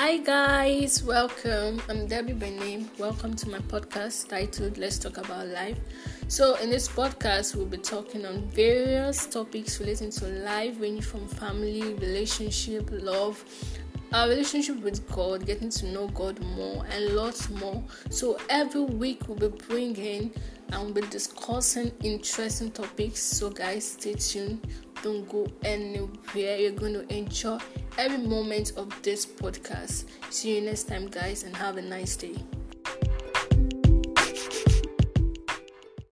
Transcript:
Hi guys, welcome. I'm Debbie by name. Welcome to my podcast titled Let's Talk About Life. So, in this podcast, we'll be talking on various topics relating to life, ranging from family, relationship, love, our relationship with God, getting to know God more, and lots more. So, every week, we'll be bringing and we'll be discussing interesting topics. So, guys, stay tuned. Don't go anywhere. You're going to enjoy every moment of this podcast. See you next time, guys, and have a nice day.